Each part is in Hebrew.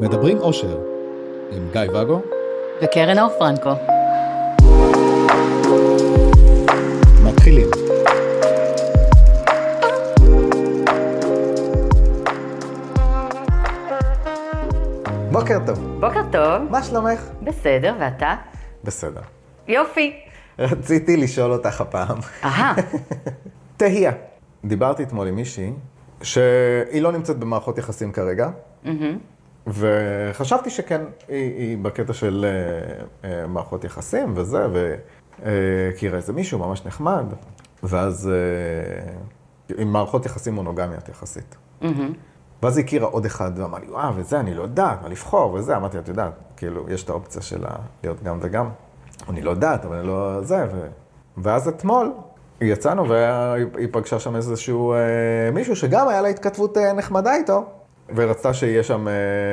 מדברים אושר, עם גיא ואגו וקרן אור פרנקו. מתחילים. בוקר טוב, בוקר טוב, מה שלומך? בסדר, ואתה? בסדר. יופי. רציתי לשאול אותך הפעם. אהה, תהייה. דיברתי אתמול עם מישהי שהיא לא נמצאת במערכות יחסים כרגע, וחשבתי שכן, היא, היא בקטע של אה, אה, מערכות יחסים וזה, והכירה איזה מישהו ממש נחמד, ואז אה, עם מערכות יחסים מונוגמיות יחסית. ואז היא הכירה עוד אחד, ואמר לי, וואו, וזה, אני לא יודעת, מה לבחור, וזה. אמרתי, את יודעת, כאילו, יש את האופציה של להיות גם וגם. אני לא יודעת, אבל אני לא זה, ו... ואז אתמול יצאנו, והיא פגשה שם איזשהו אה, מישהו שגם היה לה התכתבות אה, נחמדה איתו, ורצתה שיהיה שם, אה,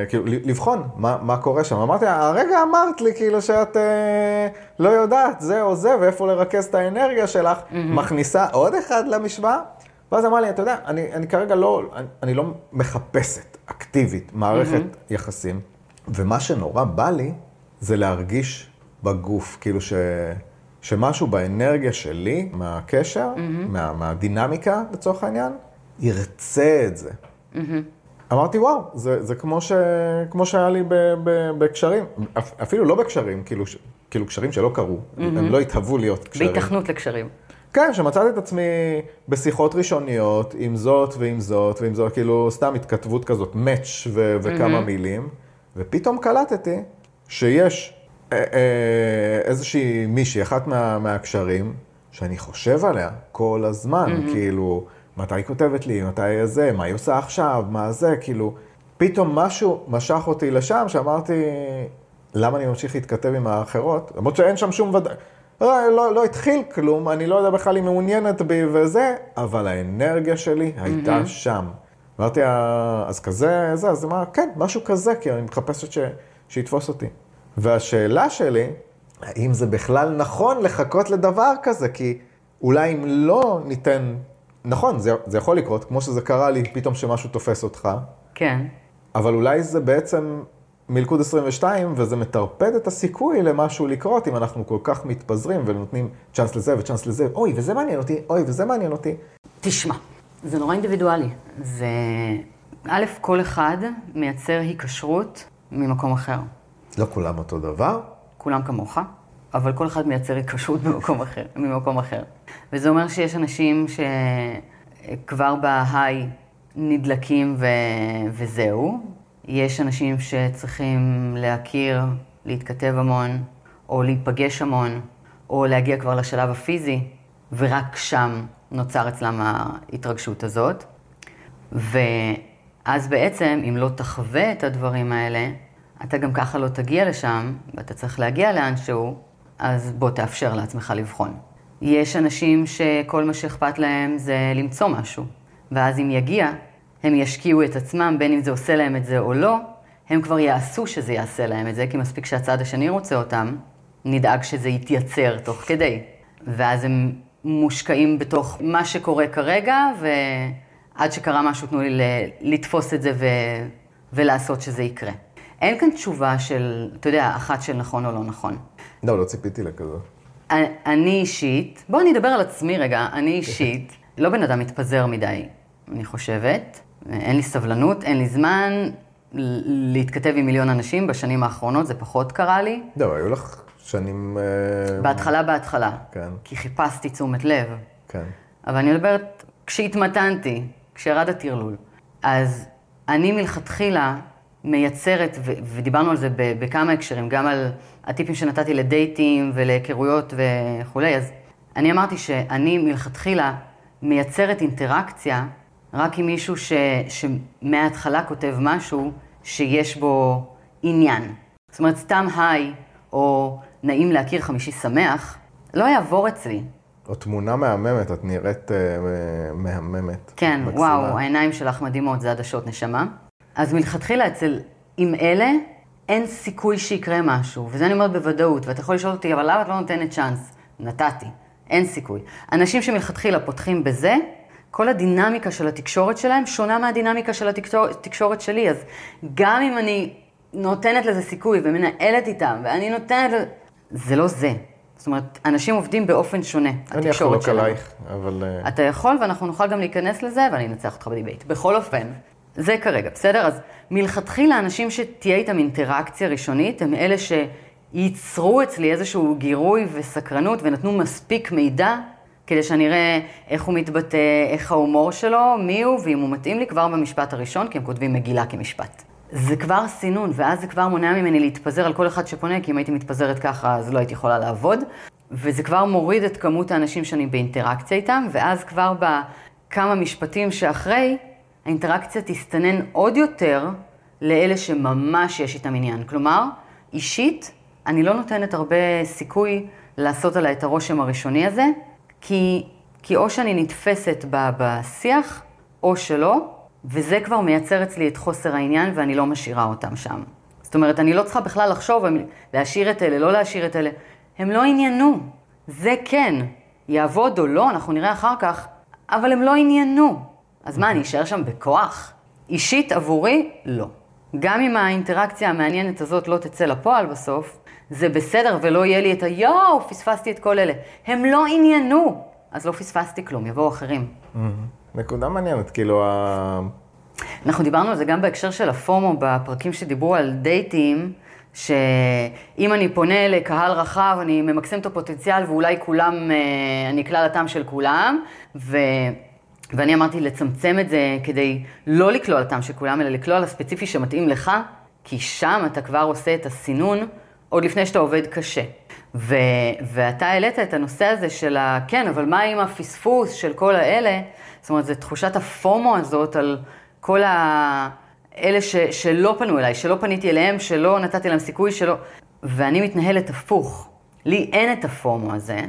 כאילו, לבחון מה, מה קורה שם. אמרתי, לה, הרגע אמרת לי, כאילו, שאת אה, לא יודעת זה או זה, ואיפה לרכז את האנרגיה שלך, מכניסה עוד אחד למשוואה. ואז אמר לי, אתה יודע, אני, אני כרגע לא, אני, אני לא מחפשת אקטיבית מערכת mm-hmm. יחסים, ומה שנורא בא לי זה להרגיש בגוף, כאילו ש, שמשהו באנרגיה שלי, מהקשר, mm-hmm. מה, מהדינמיקה לצורך העניין, ירצה את זה. Mm-hmm. אמרתי, וואו, זה, זה כמו, ש, כמו שהיה לי ב, ב, בקשרים, אפ- אפילו לא בקשרים, כאילו, ש- כאילו קשרים שלא קרו, mm-hmm. הם לא התהוו להיות קשרים. בהיתכנות לקשרים. כן, שמצאתי את עצמי בשיחות ראשוניות, עם זאת ועם זאת ועם זאת, כאילו סתם התכתבות כזאת, מאץ' ו- וכמה מילים, ופתאום קלטתי שיש אה, אה, איזושהי מישהי, אחת מה, מהקשרים, שאני חושב עליה כל הזמן, כאילו, מתי היא כותבת לי, מתי זה, מה היא עושה עכשיו, מה זה, כאילו, פתאום משהו משך אותי לשם, שאמרתי, למה אני ממשיך להתכתב עם האחרות? למרות שאין שם שום ודאי. לא, לא, לא התחיל כלום, אני לא יודע בכלל אם מעוניינת בי וזה, אבל האנרגיה שלי הייתה שם. אמרתי, "אה, אז כזה, זה, אז היא אמרה, כן, משהו כזה, כי אני מחפשת ש... שיתפוס אותי. והשאלה שלי, האם זה בכלל נכון לחכות לדבר כזה? כי אולי אם לא ניתן... נכון, זה, זה יכול לקרות, כמו שזה קרה לי, פתאום שמשהו תופס אותך, כן. אבל אולי זה בעצם מלכוד 22, וזה מטרפד את הסיכוי למשהו לקרות, אם אנחנו כל כך מתפזרים ונותנים צ'אנס לזה וצ'אנס לזה, אוי, וזה מעניין אותי, אוי, וזה מעניין אותי. תשמע, זה נורא אינדיבידואלי. זה... א', כל אחד מייצר היקשרות ממקום אחר. לא כולם אותו דבר, כולם כמוך, אבל כל אחד מייצר היקשרות במקום אחר, ממקום אחר. וזה אומר שיש אנשים שכבר בהיי נדלקים ו... וזהו. יש אנשים שצריכים להכיר, להתכתב המון, או להיפגש המון, או להגיע כבר לשלב הפיזי, ורק שם נוצר אצלם ההתרגשות הזאת. ואז בעצם, אם לא תחווה את הדברים האלה, אתה גם ככה לא תגיע לשם, ואתה צריך להגיע לאנשהו, אז בוא תאפשר לעצמך לבחון. יש אנשים שכל מה שאכפת להם זה למצוא משהו, ואז אם יגיע, הם ישקיעו את עצמם, בין אם זה עושה להם את זה או לא, הם כבר יעשו שזה יעשה להם את זה, כי מספיק שהצד השני רוצה אותם, נדאג שזה יתייצר תוך כדי. ואז הם מושקעים בתוך מה שקורה כרגע, ועד שקרה משהו תנו לי לתפוס את זה ו... ולעשות שזה יקרה. אין כאן תשובה של, אתה יודע, אחת של נכון או לא נכון. לא, לא ציפיתי לכזה. אני אישית, בואו אני אדבר על עצמי רגע, אני אישית, לא בן אדם מתפזר מדי, אני חושבת. אין לי סבלנות, אין לי זמן להתכתב עם מיליון אנשים, בשנים האחרונות זה פחות קרה לי. לא, היו לך שנים... אה, בהתחלה, בהתחלה. כן. כי חיפשתי תשומת לב. כן. אבל אני מדברת, כשהתמתנתי, כשירד הטרלול, אז אני מלכתחילה מייצרת, ו- ודיברנו על זה ב- בכמה הקשרים, גם על הטיפים שנתתי לדייטים ולהיכרויות וכולי, אז אני אמרתי שאני מלכתחילה מייצרת אינטראקציה רק עם מישהו ש- שמההתחלה כותב משהו שיש בו עניין. זאת אומרת, סתם היי, או נעים להכיר חמישי שמח, לא יעבור אצלי. או תמונה מהממת, את נראית אה, מהממת. כן, מקסימה. וואו, העיניים שלך מדהימות, זה עדשות נשמה. אז מלכתחילה אצל, עם אלה, אין סיכוי שיקרה משהו, וזה אני אומרת בוודאות, ואתה יכול לשאול אותי, אבל למה את לא נותנת צ'אנס? נתתי, אין סיכוי. אנשים שמלכתחילה פותחים בזה, כל הדינמיקה של התקשורת שלהם שונה מהדינמיקה של התקשורת שלי, אז גם אם אני נותנת לזה סיכוי ומנהלת איתם, ואני נותנת לזה... זה לא זה. זאת אומרת, אנשים עובדים באופן שונה, אני התקשורת אחלוק שלנו. עלייך, אבל... אה, אתה יכול, ואנחנו נוכל גם להיכנס לזה, ואני אנצח אותך בדיבייט. בכל אופן, זה כרגע, בסדר? אז מלכתחילה, אנשים שתהיה איתם אינטראקציה ראשונית, הם אלה שייצרו אצלי איזשהו גירוי וסקרנות, ונתנו מספיק מידע, כדי שאני אראה איך הוא מתבטא, איך ההומור שלו, מי הוא, ואם הוא מתאים לי כבר במשפט הראשון, כי הם כותבים מגילה כמשפט. זה כבר סינון, ואז זה כבר מונע ממני להתפזר על כל אחד שפונה, כי אם הייתי מתפזרת ככה, אז לא הייתי יכולה לעבוד. וזה כבר מוריד את כמות האנשים שאני באינטראקציה איתם, ואז כבר בכמה משפטים שאחרי, האינטראקציה תסתנן עוד יותר לאלה שממש יש איתם עניין. כלומר, אישית, אני לא נותנת הרבה סיכוי לעשות עליי את הרושם הראשוני הזה, כי, כי או שאני נתפסת ב- בשיח, או שלא, וזה כבר מייצר אצלי את חוסר העניין ואני לא משאירה אותם שם. זאת אומרת, אני לא צריכה בכלל לחשוב אם להשאיר את אלה, לא להשאיר את אלה. הם לא עניינו. זה כן. יעבוד או לא, אנחנו נראה אחר כך, אבל הם לא עניינו. אז מה, אני אשאר שם בכוח? אישית עבורי, לא. גם אם האינטראקציה המעניינת הזאת לא תצא לפועל בסוף, זה בסדר ולא יהיה לי את היואו, פספסתי את כל אלה. הם לא עניינו, אז לא פספסתי כלום, יבואו אחרים. נקודה מעניינת, כאילו, ה... אנחנו דיברנו על זה גם בהקשר של הפומו, בפרקים שדיברו על דייטים, שאם אני פונה לקהל רחב, אני ממקסם את הפוטנציאל ואולי כולם, אה, אני אקלע לטעם של כולם, ו... ואני אמרתי לצמצם את זה כדי לא לקלוע לטעם של כולם, אלא לקלוע לספציפי שמתאים לך, כי שם אתה כבר עושה את הסינון עוד לפני שאתה עובד קשה. ו... ואתה העלית את הנושא הזה של ה... כן, אבל מה עם הפספוס של כל האלה? זאת אומרת, זו תחושת הפומו הזאת על כל ה... אלה ש... שלא פנו אליי, שלא פניתי אליהם, שלא נתתי להם סיכוי, שלא... ואני מתנהלת הפוך. לי אין את הפומו הזה.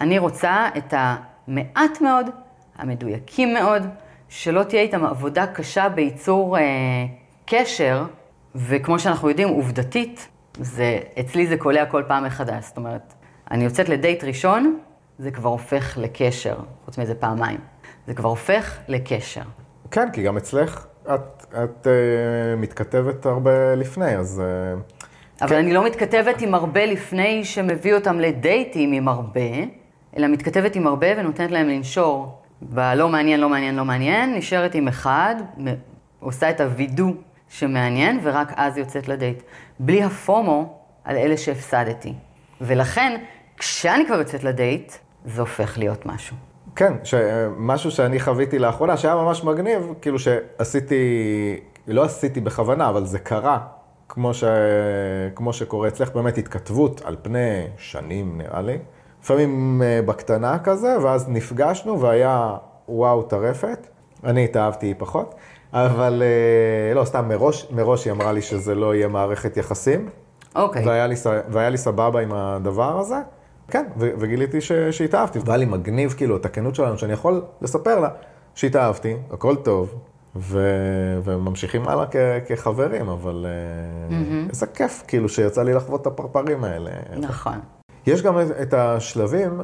אני רוצה את המעט מאוד, המדויקים מאוד, שלא תהיה איתם עבודה קשה בייצור אה, קשר, וכמו שאנחנו יודעים, עובדתית, זה, אצלי זה קולע כל פעם מחדש. זאת אומרת, אני יוצאת לדייט ראשון, זה כבר הופך לקשר, חוץ מזה פעמיים. זה כבר הופך לקשר. כן, כי גם אצלך את, את uh, מתכתבת הרבה לפני, אז... Uh, אבל כן. אני לא מתכתבת עם הרבה לפני שמביא אותם לדייטים עם הרבה, אלא מתכתבת עם הרבה ונותנת להם לנשור. בלא מעניין, לא מעניין, לא מעניין, נשארת עם אחד, עושה את הווידוא שמעניין, ורק אז יוצאת לדייט. בלי הפומו על אלה שהפסדתי. ולכן, כשאני כבר יוצאת לדייט, זה הופך להיות משהו. כן, ש... משהו שאני חוויתי לאחרונה, שהיה ממש מגניב, כאילו שעשיתי, לא עשיתי בכוונה, אבל זה קרה, כמו, ש... כמו שקורה אצלך, באמת התכתבות על פני שנים נראה לי, לפעמים אה, בקטנה כזה, ואז נפגשנו והיה וואו טרפת, אני התאהבתי פחות, אבל אה, לא, סתם מראש, מראש היא אמרה לי שזה לא יהיה מערכת יחסים. אוקיי. והיה לי, והיה לי סבבה עם הדבר הזה. כן, ו- וגיליתי ש- שהתאהבתי. והיה לי מגניב, כאילו, את הכנות שלנו, שאני יכול לספר לה שהתאהבתי, הכל טוב, ו- וממשיכים הלאה כ- כחברים, אבל mm-hmm. איזה כיף, כאילו, שיצא לי לחוות את הפרפרים האלה. נכון. יש גם את, השלבים,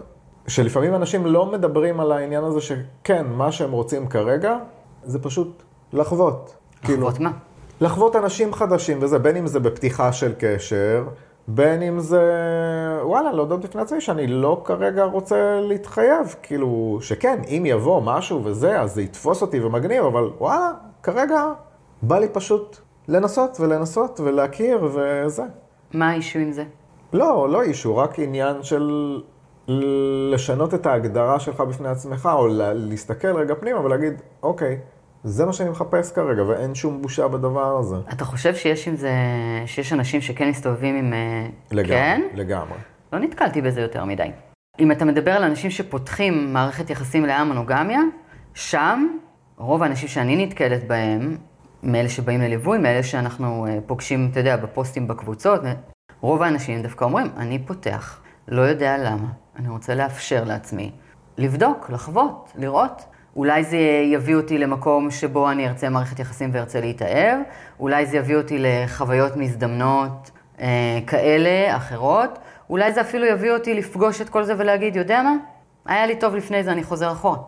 שלפעמים אנשים לא מדברים על העניין הזה שכן, מה שהם רוצים כרגע, זה פשוט לחוות. לחוות כאילו, מה? לחוות אנשים חדשים וזה, בין אם זה בפתיחה של קשר, בין אם זה, וואלה, להודות בפני עצמי שאני לא כרגע רוצה להתחייב, כאילו, שכן, אם יבוא משהו וזה, אז זה יתפוס אותי ומגניב, אבל וואלה, כרגע בא לי פשוט לנסות ולנסות ולהכיר וזה. מה האישו עם זה? לא, לא אישו, רק עניין של לשנות את ההגדרה שלך בפני עצמך, או להסתכל רגע פנימה ולהגיד, אוקיי, זה מה שאני מחפש כרגע, ואין שום בושה בדבר הזה. אתה חושב שיש עם זה, שיש אנשים שכן מסתובבים עם... אה, לגמרי, כן? לגמרי. לא נתקלתי בזה יותר מדי. אם אתה מדבר על אנשים שפותחים מערכת יחסים מלאה מונוגמיה, שם רוב האנשים שאני נתקלת בהם, מאלה שבאים לליווי, מאלה שאנחנו אה, פוגשים, אתה יודע, בפוסטים בקבוצות, רוב האנשים דווקא אומרים, אני פותח, לא יודע למה, אני רוצה לאפשר לעצמי לבדוק, לחוות, לראות. אולי זה יביא אותי למקום שבו אני ארצה מערכת יחסים וארצה להתאהב, אולי זה יביא אותי לחוויות מזדמנות אה, כאלה, אחרות, אולי זה אפילו יביא אותי לפגוש את כל זה ולהגיד, יודע מה? היה לי טוב לפני זה, אני חוזר אחורה.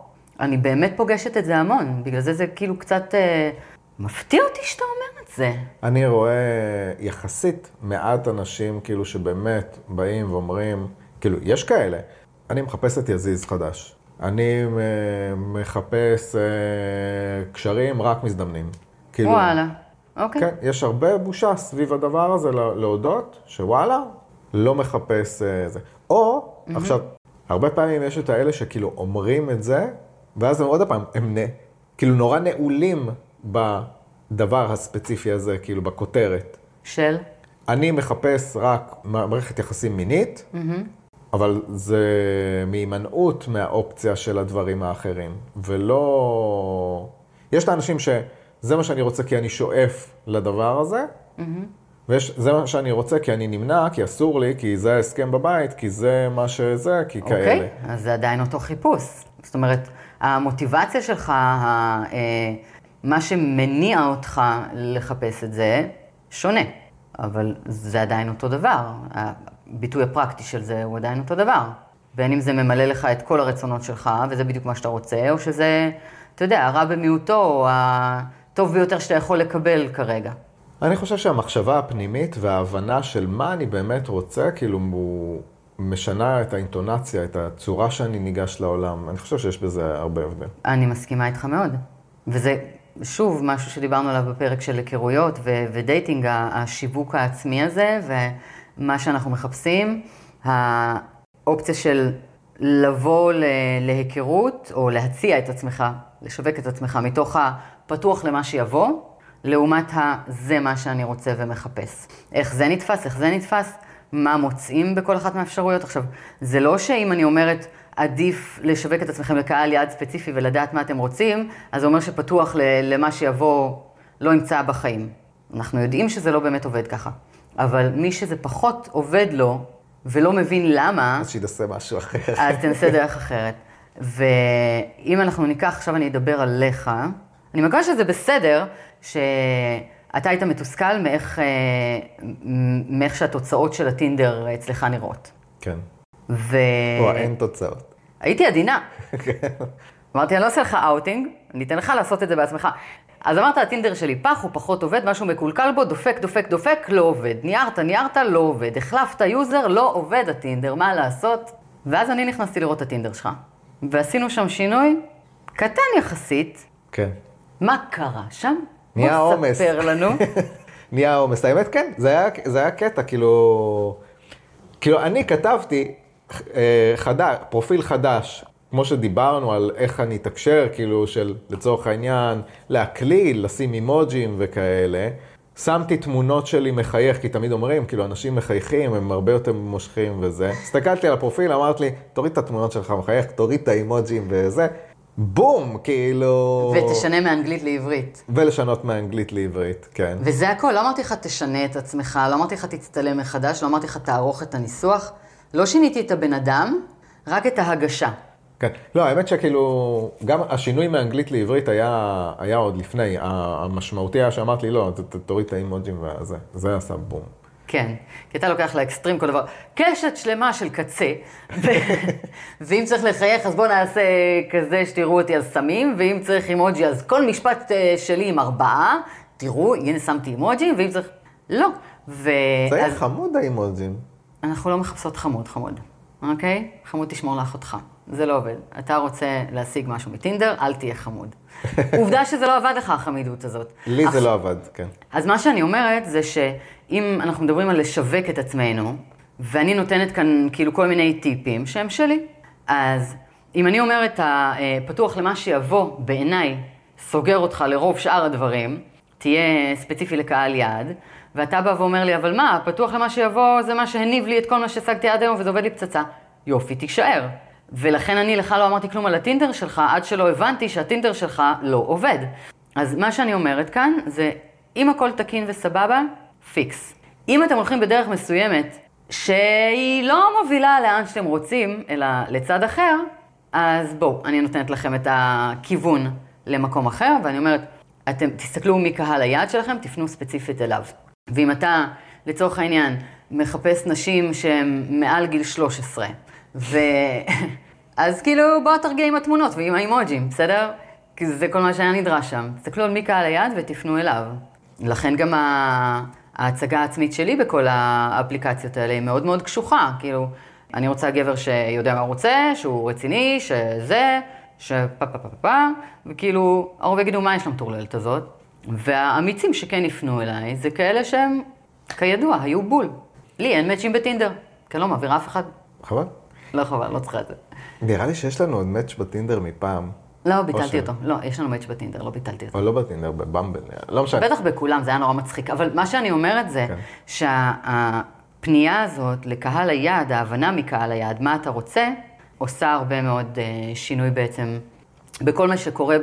אני באמת פוגשת את זה המון, בגלל זה זה כאילו קצת אה, מפתיע אותי שאתה אומר את זה. אני רואה יחסית מעט אנשים כאילו שבאמת באים ואומרים, כאילו, יש כאלה, אני מחפש את יזיז חדש. אני אה, מחפש אה, קשרים רק מזדמנים. כאילו, וואלה, אוקיי. כן, יש הרבה בושה סביב הדבר הזה לה- להודות שוואלה, לא מחפש אה, זה. או, עכשיו, הרבה פעמים יש את האלה שכאילו אומרים את זה, ואז הם עוד פעם, הם נ... כאילו נורא נעולים בדבר הספציפי הזה, כאילו בכותרת. של? אני מחפש רק מערכת יחסים מינית, אבל זה מהימנעות מהאופציה של הדברים האחרים, ולא... יש את האנשים שזה מה שאני רוצה כי אני שואף לדבר הזה, ויש, זה מה שאני רוצה כי אני נמנע, כי אסור לי, כי זה ההסכם בבית, כי זה מה שזה, כי כאלה. אוקיי, אז זה עדיין אותו חיפוש. זאת אומרת, המוטיבציה שלך, ה- אה, מה שמניע אותך לחפש את זה, שונה. אבל זה עדיין אותו דבר. הביטוי הפרקטי של זה הוא עדיין אותו דבר. בין אם זה ממלא לך את כל הרצונות שלך, וזה בדיוק מה שאתה רוצה, או שזה, אתה יודע, הרע במיעוטו, או הטוב ביותר שאתה יכול לקבל כרגע. אני חושב שהמחשבה הפנימית וההבנה של מה אני באמת רוצה, כאילו, הוא משנה את האינטונציה, את הצורה שאני ניגש לעולם. אני חושב שיש בזה הרבה הבדל. אני מסכימה איתך מאוד. וזה, שוב, משהו שדיברנו עליו בפרק של היכרויות ו- ודייטינג, השיווק העצמי הזה, ומה שאנחנו מחפשים, האופציה של לבוא ל- להיכרות, או להציע את עצמך, לשווק את עצמך, מתוך הפתוח למה שיבוא, לעומת ה- זה מה שאני רוצה ומחפש. איך זה נתפס, איך זה נתפס, מה מוצאים בכל אחת מהאפשרויות. עכשיו, זה לא שאם אני אומרת, עדיף לשווק את עצמכם לקהל יעד ספציפי ולדעת מה אתם רוצים, אז זה אומר שפתוח למה שיבוא לא ימצא בחיים. אנחנו יודעים שזה לא באמת עובד ככה. אבל מי שזה פחות עובד לו ולא מבין למה, אז שינסה משהו אחר. אז תנסה דרך אחרת. ואם אנחנו ניקח, עכשיו אני אדבר עליך, אני מקווה שזה בסדר שאתה היית מתוסכל מאיך, אה, מאיך שהתוצאות של הטינדר אצלך נראות. כן. ו... או, אין תוצאות. הייתי עדינה. אמרתי, אני לא עושה לך אאוטינג, אני אתן לך לעשות את זה בעצמך. אז אמרת, הטינדר שלי פח, הוא פחות עובד, משהו מקולקל בו, דופק, דופק, דופק, לא עובד. ניערת, ניערת, לא עובד. החלפת יוזר, לא עובד הטינדר, מה לעשות? ואז אני נכנסתי לראות את הטינדר שלך. ועשינו שם שינוי קטן יחסית. כן. מה קרה שם? נהיה בוא עומס. ספר לנו. נהיה עומס. האמת, כן, זה היה, זה היה קטע, כאילו... כאילו, אני כתבתי חדש, פרופיל חדש, כמו שדיברנו על איך אני אתקשר, כאילו, של לצורך העניין, להקליל, לשים אימוג'ים וכאלה. שמתי תמונות שלי מחייך, כי תמיד אומרים, כאילו, אנשים מחייכים, הם הרבה יותר מושכים וזה. הסתכלתי על הפרופיל, אמרת לי, תוריד את התמונות שלך מחייך, תוריד את האימוג'ים וזה. בום, כאילו... ותשנה מאנגלית לעברית. ולשנות מאנגלית לעברית, כן. וזה הכל, לא אמרתי לך תשנה את עצמך, לא אמרתי לך תצטלם מחדש, לא אמרתי לך תערוך את הניסוח. לא שיניתי את הבן אדם, רק את ההגשה. כן. לא, האמת שכאילו, גם השינוי מאנגלית לעברית היה, היה עוד לפני. המשמעותי היה שאמרת לי, לא, ת- ת- תוריד את האימוג'ים וזה. זה עשה בום. כן, כי אתה לוקח לאקסטרים כל דבר. קשת שלמה של קצה, ו... ואם צריך לחייך, אז בואו נעשה כזה שתראו אותי אז שמים, ואם צריך אימוג'י, אז כל משפט אה, שלי עם ארבעה, תראו, הנה שמתי אימוג'י, ואם צריך... לא. ו... זה היה אז חמוד האימוג'ים. אנחנו לא מחפשות חמוד, חמוד, אוקיי? חמוד תשמור לאחותך. זה לא עובד. אתה רוצה להשיג משהו מטינדר, אל תהיה חמוד. עובדה שזה לא עבד לך, החמידות הזאת. לי זה לא עבד, כן. אז מה שאני אומרת זה שאם אנחנו מדברים על לשווק את עצמנו, ואני נותנת כאן כאילו כל מיני טיפים שהם שלי, אז אם אני אומרת, פתוח למה שיבוא, בעיניי, סוגר אותך לרוב שאר הדברים, תהיה ספציפי לקהל יעד, ואתה בא ואומר לי, אבל מה, פתוח למה שיבוא זה מה שהניב לי את כל מה שהשגתי עד היום וזה עובד לי פצצה. יופי, תישאר. ולכן אני לך לא אמרתי כלום על הטינדר שלך, עד שלא הבנתי שהטינדר שלך לא עובד. אז מה שאני אומרת כאן זה, אם הכל תקין וסבבה, פיקס. אם אתם הולכים בדרך מסוימת שהיא לא מובילה לאן שאתם רוצים, אלא לצד אחר, אז בואו, אני נותנת לכם את הכיוון למקום אחר, ואני אומרת, אתם תסתכלו מי קהל היעד שלכם, תפנו ספציפית אליו. ואם אתה, לצורך העניין, מחפש נשים שהן מעל גיל 13, ו... אז כאילו, בוא תרגיע עם התמונות ועם האימוג'ים, בסדר? כי זה כל מה שהיה נדרש שם. תסתכלו על מי קהל היעד ותפנו אליו. לכן גם. ההצגה העצמית שלי בכל האפליקציות האלה היא מאוד מאוד קשוחה. כאילו, אני רוצה גבר שיודע מה הוא רוצה, שהוא רציני, שזה, שפה פה פה פה, וכאילו, הרוב יגידו, מה יש למטורללת הזאת? והאמיצים שכן יפנו אליי, זה כאלה שהם, כידוע, היו בול. לי אין מאצ'ים בטינדר, כי אני לא מעבירה אף אחד. חבל. לא חבל, לא צריכה את זה. נראה לי שיש לנו עוד מאץ' בטינדר מפעם. לא, ביטלתי. אותו. לא, יש לנו מאץ' בטינדר, לא ביטלתי אותו. או לא בטינדר, בבמבל. לא משנה. בטח בכולם, זה היה נורא מצחיק. אבל מה שאני אומרת זה כן. שהפנייה הזאת לקהל היעד, ההבנה מקהל היעד, מה אתה רוצה, עושה הרבה מאוד אה, שינוי בעצם בכל מה שקורה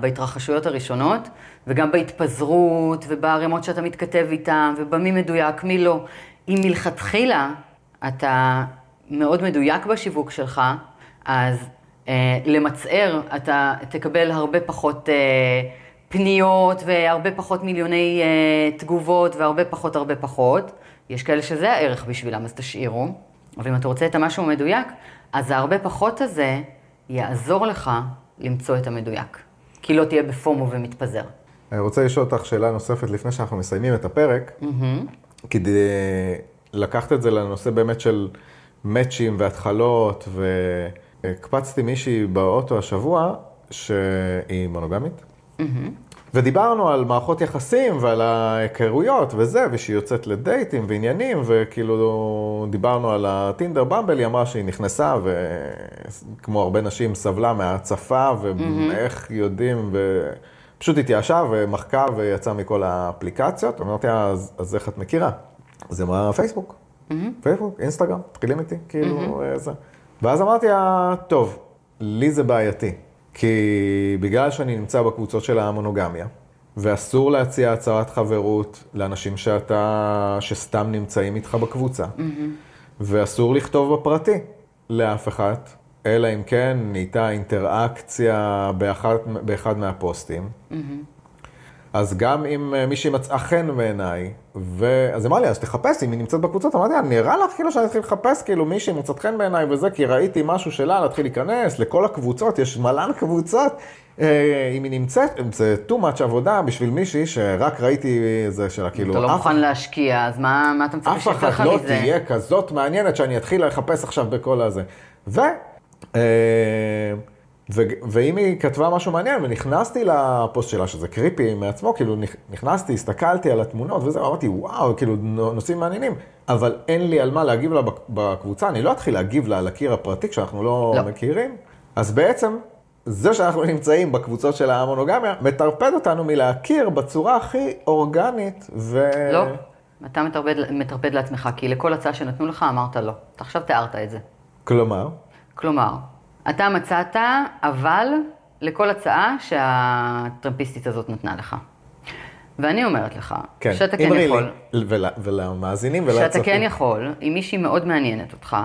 בהתרחשויות הראשונות, וגם בהתפזרות, ובערימות שאתה מתכתב איתם, ובמי מדויק, מי לא. אם מלכתחילה אתה מאוד מדויק בשיווק שלך, אז אה, למצער אתה תקבל הרבה פחות אה, פניות והרבה פחות מיליוני אה, תגובות והרבה פחות הרבה פחות. יש כאלה שזה הערך בשבילם, אז תשאירו. אבל אם אתה רוצה את המשהו מדויק, אז ההרבה פחות הזה יעזור לך למצוא את המדויק. כי לא תהיה בפומו ומתפזר. אני רוצה לשאול אותך שאלה נוספת לפני שאנחנו מסיימים את הפרק, כדי לקחת את זה לנושא באמת של מאצ'ים והתחלות, והקפצתי מישהי באוטו השבוע שהיא מונוגמית, ודיברנו על מערכות יחסים ועל ההיכרויות וזה, ושהיא יוצאת לדייטים ועניינים, וכאילו דיברנו על הטינדר במבל, היא אמרה שהיא נכנסה, וכמו הרבה נשים סבלה מההצפה, ואיך יודעים, ופשוט התייאשה ומחקה ויצאה מכל האפליקציות. אמרתי לה, אז, אז איך את מכירה? אז היא אמרה, פייסבוק. פייסבוק, אינסטגרם, מתחילים איתי, כאילו, אה, זה. ואז אמרתי לה, טוב, לי זה בעייתי. כי בגלל שאני נמצא בקבוצות של המונוגמיה, ואסור להציע הצהרת חברות לאנשים שאתה, שסתם נמצאים איתך בקבוצה, ואסור לכתוב בפרטי לאף אחד, אלא אם כן נהייתה אינטראקציה באחד, באחד מהפוסטים. אז גם אם אה, מישהי מצאה חן בעיניי, ו... אז אמרה לי, אז תחפש, אם היא נמצאת בקבוצות, אמרתי לה, נראה לך כאילו שאני אתחיל לחפש כאילו מישהי מוצאת חן בעיניי וזה, כי ראיתי משהו שלה, להתחיל להיכנס לכל הקבוצות, יש מלן קבוצות. אה, אם היא נמצאת, זה too much עבודה בשביל מישהי שרק ראיתי זה שלה, כאילו, אתה לא אף- מוכן להשקיע, אז מה, מה אתה מצפה אף שיצא לך אחת לא מזה? תהיה כזאת מעניינת שאני אתחיל לחפש עכשיו בכל הזה. ו... אה, ו... ואם היא כתבה משהו מעניין, ונכנסתי לפוסט שלה, שזה קריפי מעצמו, כאילו נכ- נכנסתי, הסתכלתי על התמונות וזה, אמרתי, וואו, כאילו נו- נושאים מעניינים, אבל אין לי על מה להגיב לה בק- בקבוצה, אני לא אתחיל להגיב לה על הקיר הפרטי כשאנחנו לא, לא. מכירים. אז בעצם, זה שאנחנו נמצאים בקבוצות של המונוגמיה, מטרפד אותנו מלהכיר בצורה הכי אורגנית ו... לא, אתה מטרפד, מטרפד לעצמך, כי לכל הצעה שנתנו לך אמרת לא. אתה עכשיו תיארת את זה. כלומר, כלומר, אתה מצאת אבל לכל הצעה שהטרמפיסטית הזאת נתנה לך. ואני אומרת לך, כן, שאתה כן יכול, לי, ול, ולמאזינים שאתה ולצופים. כן יכול, אם מישהי מאוד מעניינת אותך.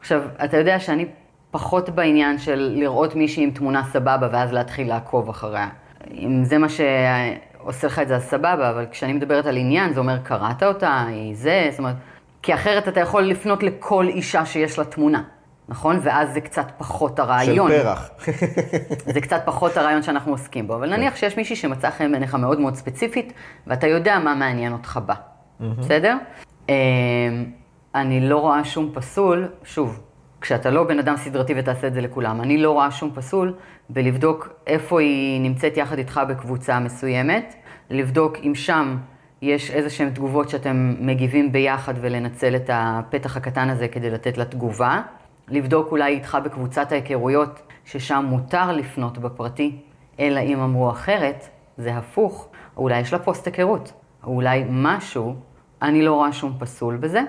עכשיו, אתה יודע שאני פחות בעניין של לראות מישהי עם תמונה סבבה ואז להתחיל לעקוב אחריה. אם זה מה שעושה לך את זה, אז סבבה, אבל כשאני מדברת על עניין, זה אומר, קראת אותה, היא זה, זאת אומרת, כי אחרת אתה יכול לפנות לכל אישה שיש לה תמונה, נכון? ואז זה קצת פחות של הרעיון. פרח. זה קצת פחות הרעיון שאנחנו עוסקים בו, אבל נניח שיש מישהי שמצא חן בעיניך מאוד מאוד ספציפית, ואתה יודע מה מעניין אותך בה, בסדר? אמ, אני לא רואה שום פסול, שוב, כשאתה לא בן אדם סדרתי ותעשה את זה לכולם, אני לא רואה שום פסול בלבדוק איפה היא נמצאת יחד איתך בקבוצה מסוימת, לבדוק אם שם יש איזה שהן תגובות שאתם מגיבים ביחד ולנצל את הפתח הקטן הזה כדי לתת לה תגובה. לבדוק אולי איתך בקבוצת ההיכרויות, ששם מותר לפנות בפרטי, אלא אם אמרו אחרת, זה הפוך, או אולי יש לה פוסט היכרות, או אולי משהו, אני לא רואה שום פסול בזה,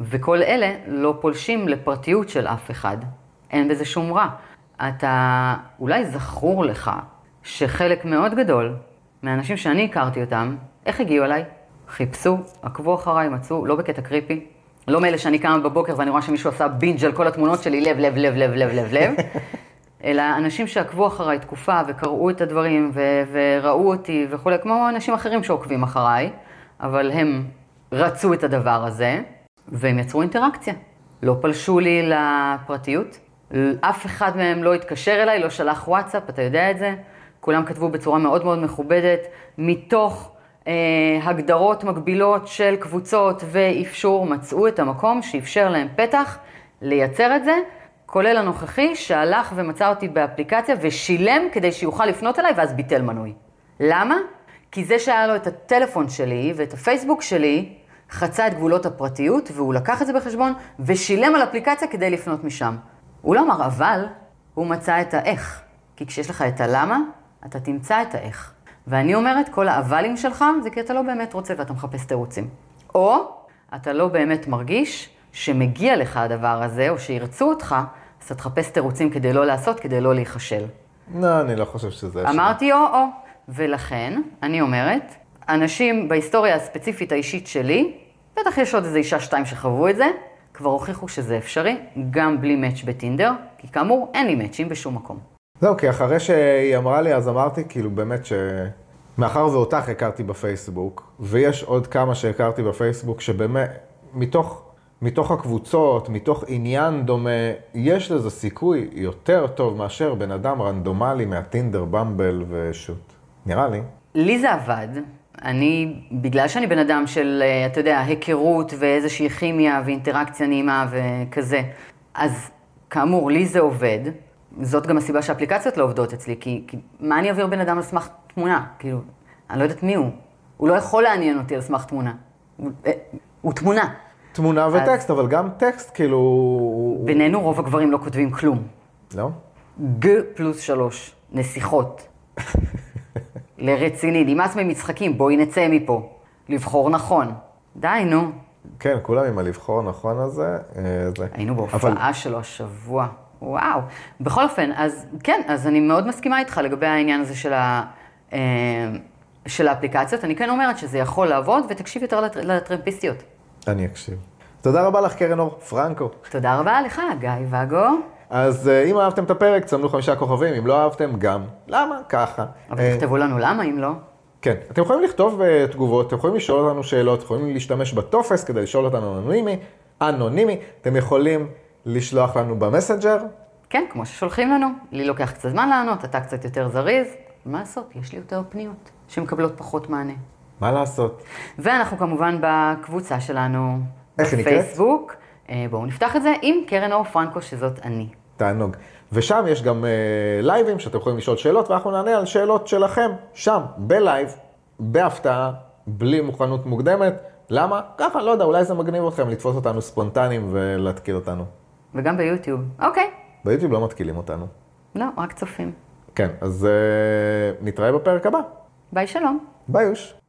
וכל אלה לא פולשים לפרטיות של אף אחד. אין בזה שום רע. אתה, אולי זכור לך שחלק מאוד גדול מהאנשים שאני הכרתי אותם, איך הגיעו אליי? חיפשו, עקבו אחריי, מצאו, לא בקטע קריפי, לא מאלה שאני קמה בבוקר ואני רואה שמישהו עשה בינג' על כל התמונות שלי, לב, לב, לב, לב, לב, לב, לב, אלא אנשים שעקבו אחריי תקופה וקראו את הדברים ו- וראו אותי וכולי, כמו אנשים אחרים שעוקבים אחריי, אבל הם רצו את הדבר הזה, והם יצרו אינטראקציה. לא פלשו לי לפרטיות, אף אחד מהם לא התקשר אליי, לא שלח וואטסאפ, אתה יודע את זה, כולם כתבו בצורה מאוד מאוד מכובדת, מתוך הגדרות מקבילות של קבוצות ואפשור, מצאו את המקום שאפשר להם פתח לייצר את זה, כולל הנוכחי שהלך ומצא אותי באפליקציה ושילם כדי שיוכל לפנות אליי ואז ביטל מנוי. למה? כי זה שהיה לו את הטלפון שלי ואת הפייסבוק שלי, חצה את גבולות הפרטיות, והוא לקח את זה בחשבון, ושילם על אפליקציה כדי לפנות משם. הוא לא אמר אבל, הוא מצא את האיך. כי כשיש לך את הלמה, אתה תמצא את האיך. ואני אומרת, כל האבלים שלך זה כי אתה לא באמת רוצה ואתה מחפש תירוצים. או אתה לא באמת מרגיש שמגיע לך הדבר הזה, או שירצו אותך, אז אתה תחפש תירוצים כדי לא לעשות, כדי לא להיכשל. לא, אני לא חושב שזה... אפשרי. אמרתי או-או, ולכן, אני אומרת, אנשים בהיסטוריה הספציפית האישית שלי, בטח יש עוד איזה אישה שתיים שחוו את זה, כבר הוכיחו שזה אפשרי, גם בלי מאץ' בטינדר, כי כאמור, אין לי מאצ'ים בשום מקום. זהו, כי אחרי שהיא אמרה לי, אז אמרתי, כאילו, באמת ש... מאחר ואותך הכרתי בפייסבוק, ויש עוד כמה שהכרתי בפייסבוק, שבאמת, מתוך, מתוך הקבוצות, מתוך עניין דומה, יש לזה סיכוי יותר טוב מאשר בן אדם רנדומלי מהטינדר, במבל ושוט. נראה לי. לי זה עבד. אני, בגלל שאני בן אדם של, אה, אתה יודע, היכרות ואיזושהי כימיה ואינטראקציה נעימה וכזה, אז כאמור, לי זה עובד. זאת גם הסיבה שהאפליקציות לא עובדות אצלי, כי, כי מה אני אעביר בן אדם על סמך תמונה? כאילו, אני לא יודעת מי הוא. הוא לא יכול לעניין אותי על סמך תמונה. הוא, אה, הוא תמונה. תמונה וטקסט, אבל גם טקסט, כאילו... בינינו רוב הגברים לא כותבים כלום. לא? ג פלוס שלוש, נסיכות. לרציני, נמאס ממשחקים, בואי נצא מפה. לבחור נכון. די, נו. כן, כולם עם הלבחור נכון הזה. אה, זה. היינו בהופעה אבל- שלו השבוע. וואו. בכל אופן, אז כן, אז אני מאוד מסכימה איתך לגבי העניין הזה של, ה, אה, של האפליקציות. אני כן אומרת שזה יכול לעבוד, ותקשיב יותר לטר- לטרמפיסטיות. אני אקשיב. תודה רבה לך, קרן אור פרנקו. תודה רבה לך, גיא ואגו. אז אה, אם אהבתם את הפרק, תסמנו חמישה כוכבים, אם לא אהבתם, גם. למה? ככה. אבל אה, תכתבו לנו למה, אם לא. כן, אתם יכולים לכתוב אה, תגובות, אתם יכולים לשאול אותנו שאלות, יכולים להשתמש בטופס כדי לשאול אותנו אנונימי, אנונימי, אתם יכולים לשלוח לנו במסנג'ר. כן, כמו ששולחים לנו. לי לוקח קצת זמן לענות, אתה קצת יותר זריז. מה לעשות, יש לי יותר פניות שמקבלות פחות מענה. מה לעשות? ואנחנו כמובן בקבוצה שלנו איך היא נקראת? בפייסבוק. אה, בואו נפתח את זה עם קרן אור פרנקו, שזאת אני. תענוג. ושם יש גם אה, לייבים שאתם יכולים לשאול שאלות, ואנחנו נענה על שאלות שלכם, שם, בלייב, בהפתעה, בלי מוכנות מוקדמת. למה? ככה, לא יודע, אולי זה מגניב אתכם לתפוס אותנו ספונטניים ולהתקיל אותנו. וגם ביוטיוב. אוקיי. ביוטיוב לא מתקילים אותנו. לא, רק צופים. כן, אז אה, נתראה בפרק הבא. ביי שלום. ביי יוש.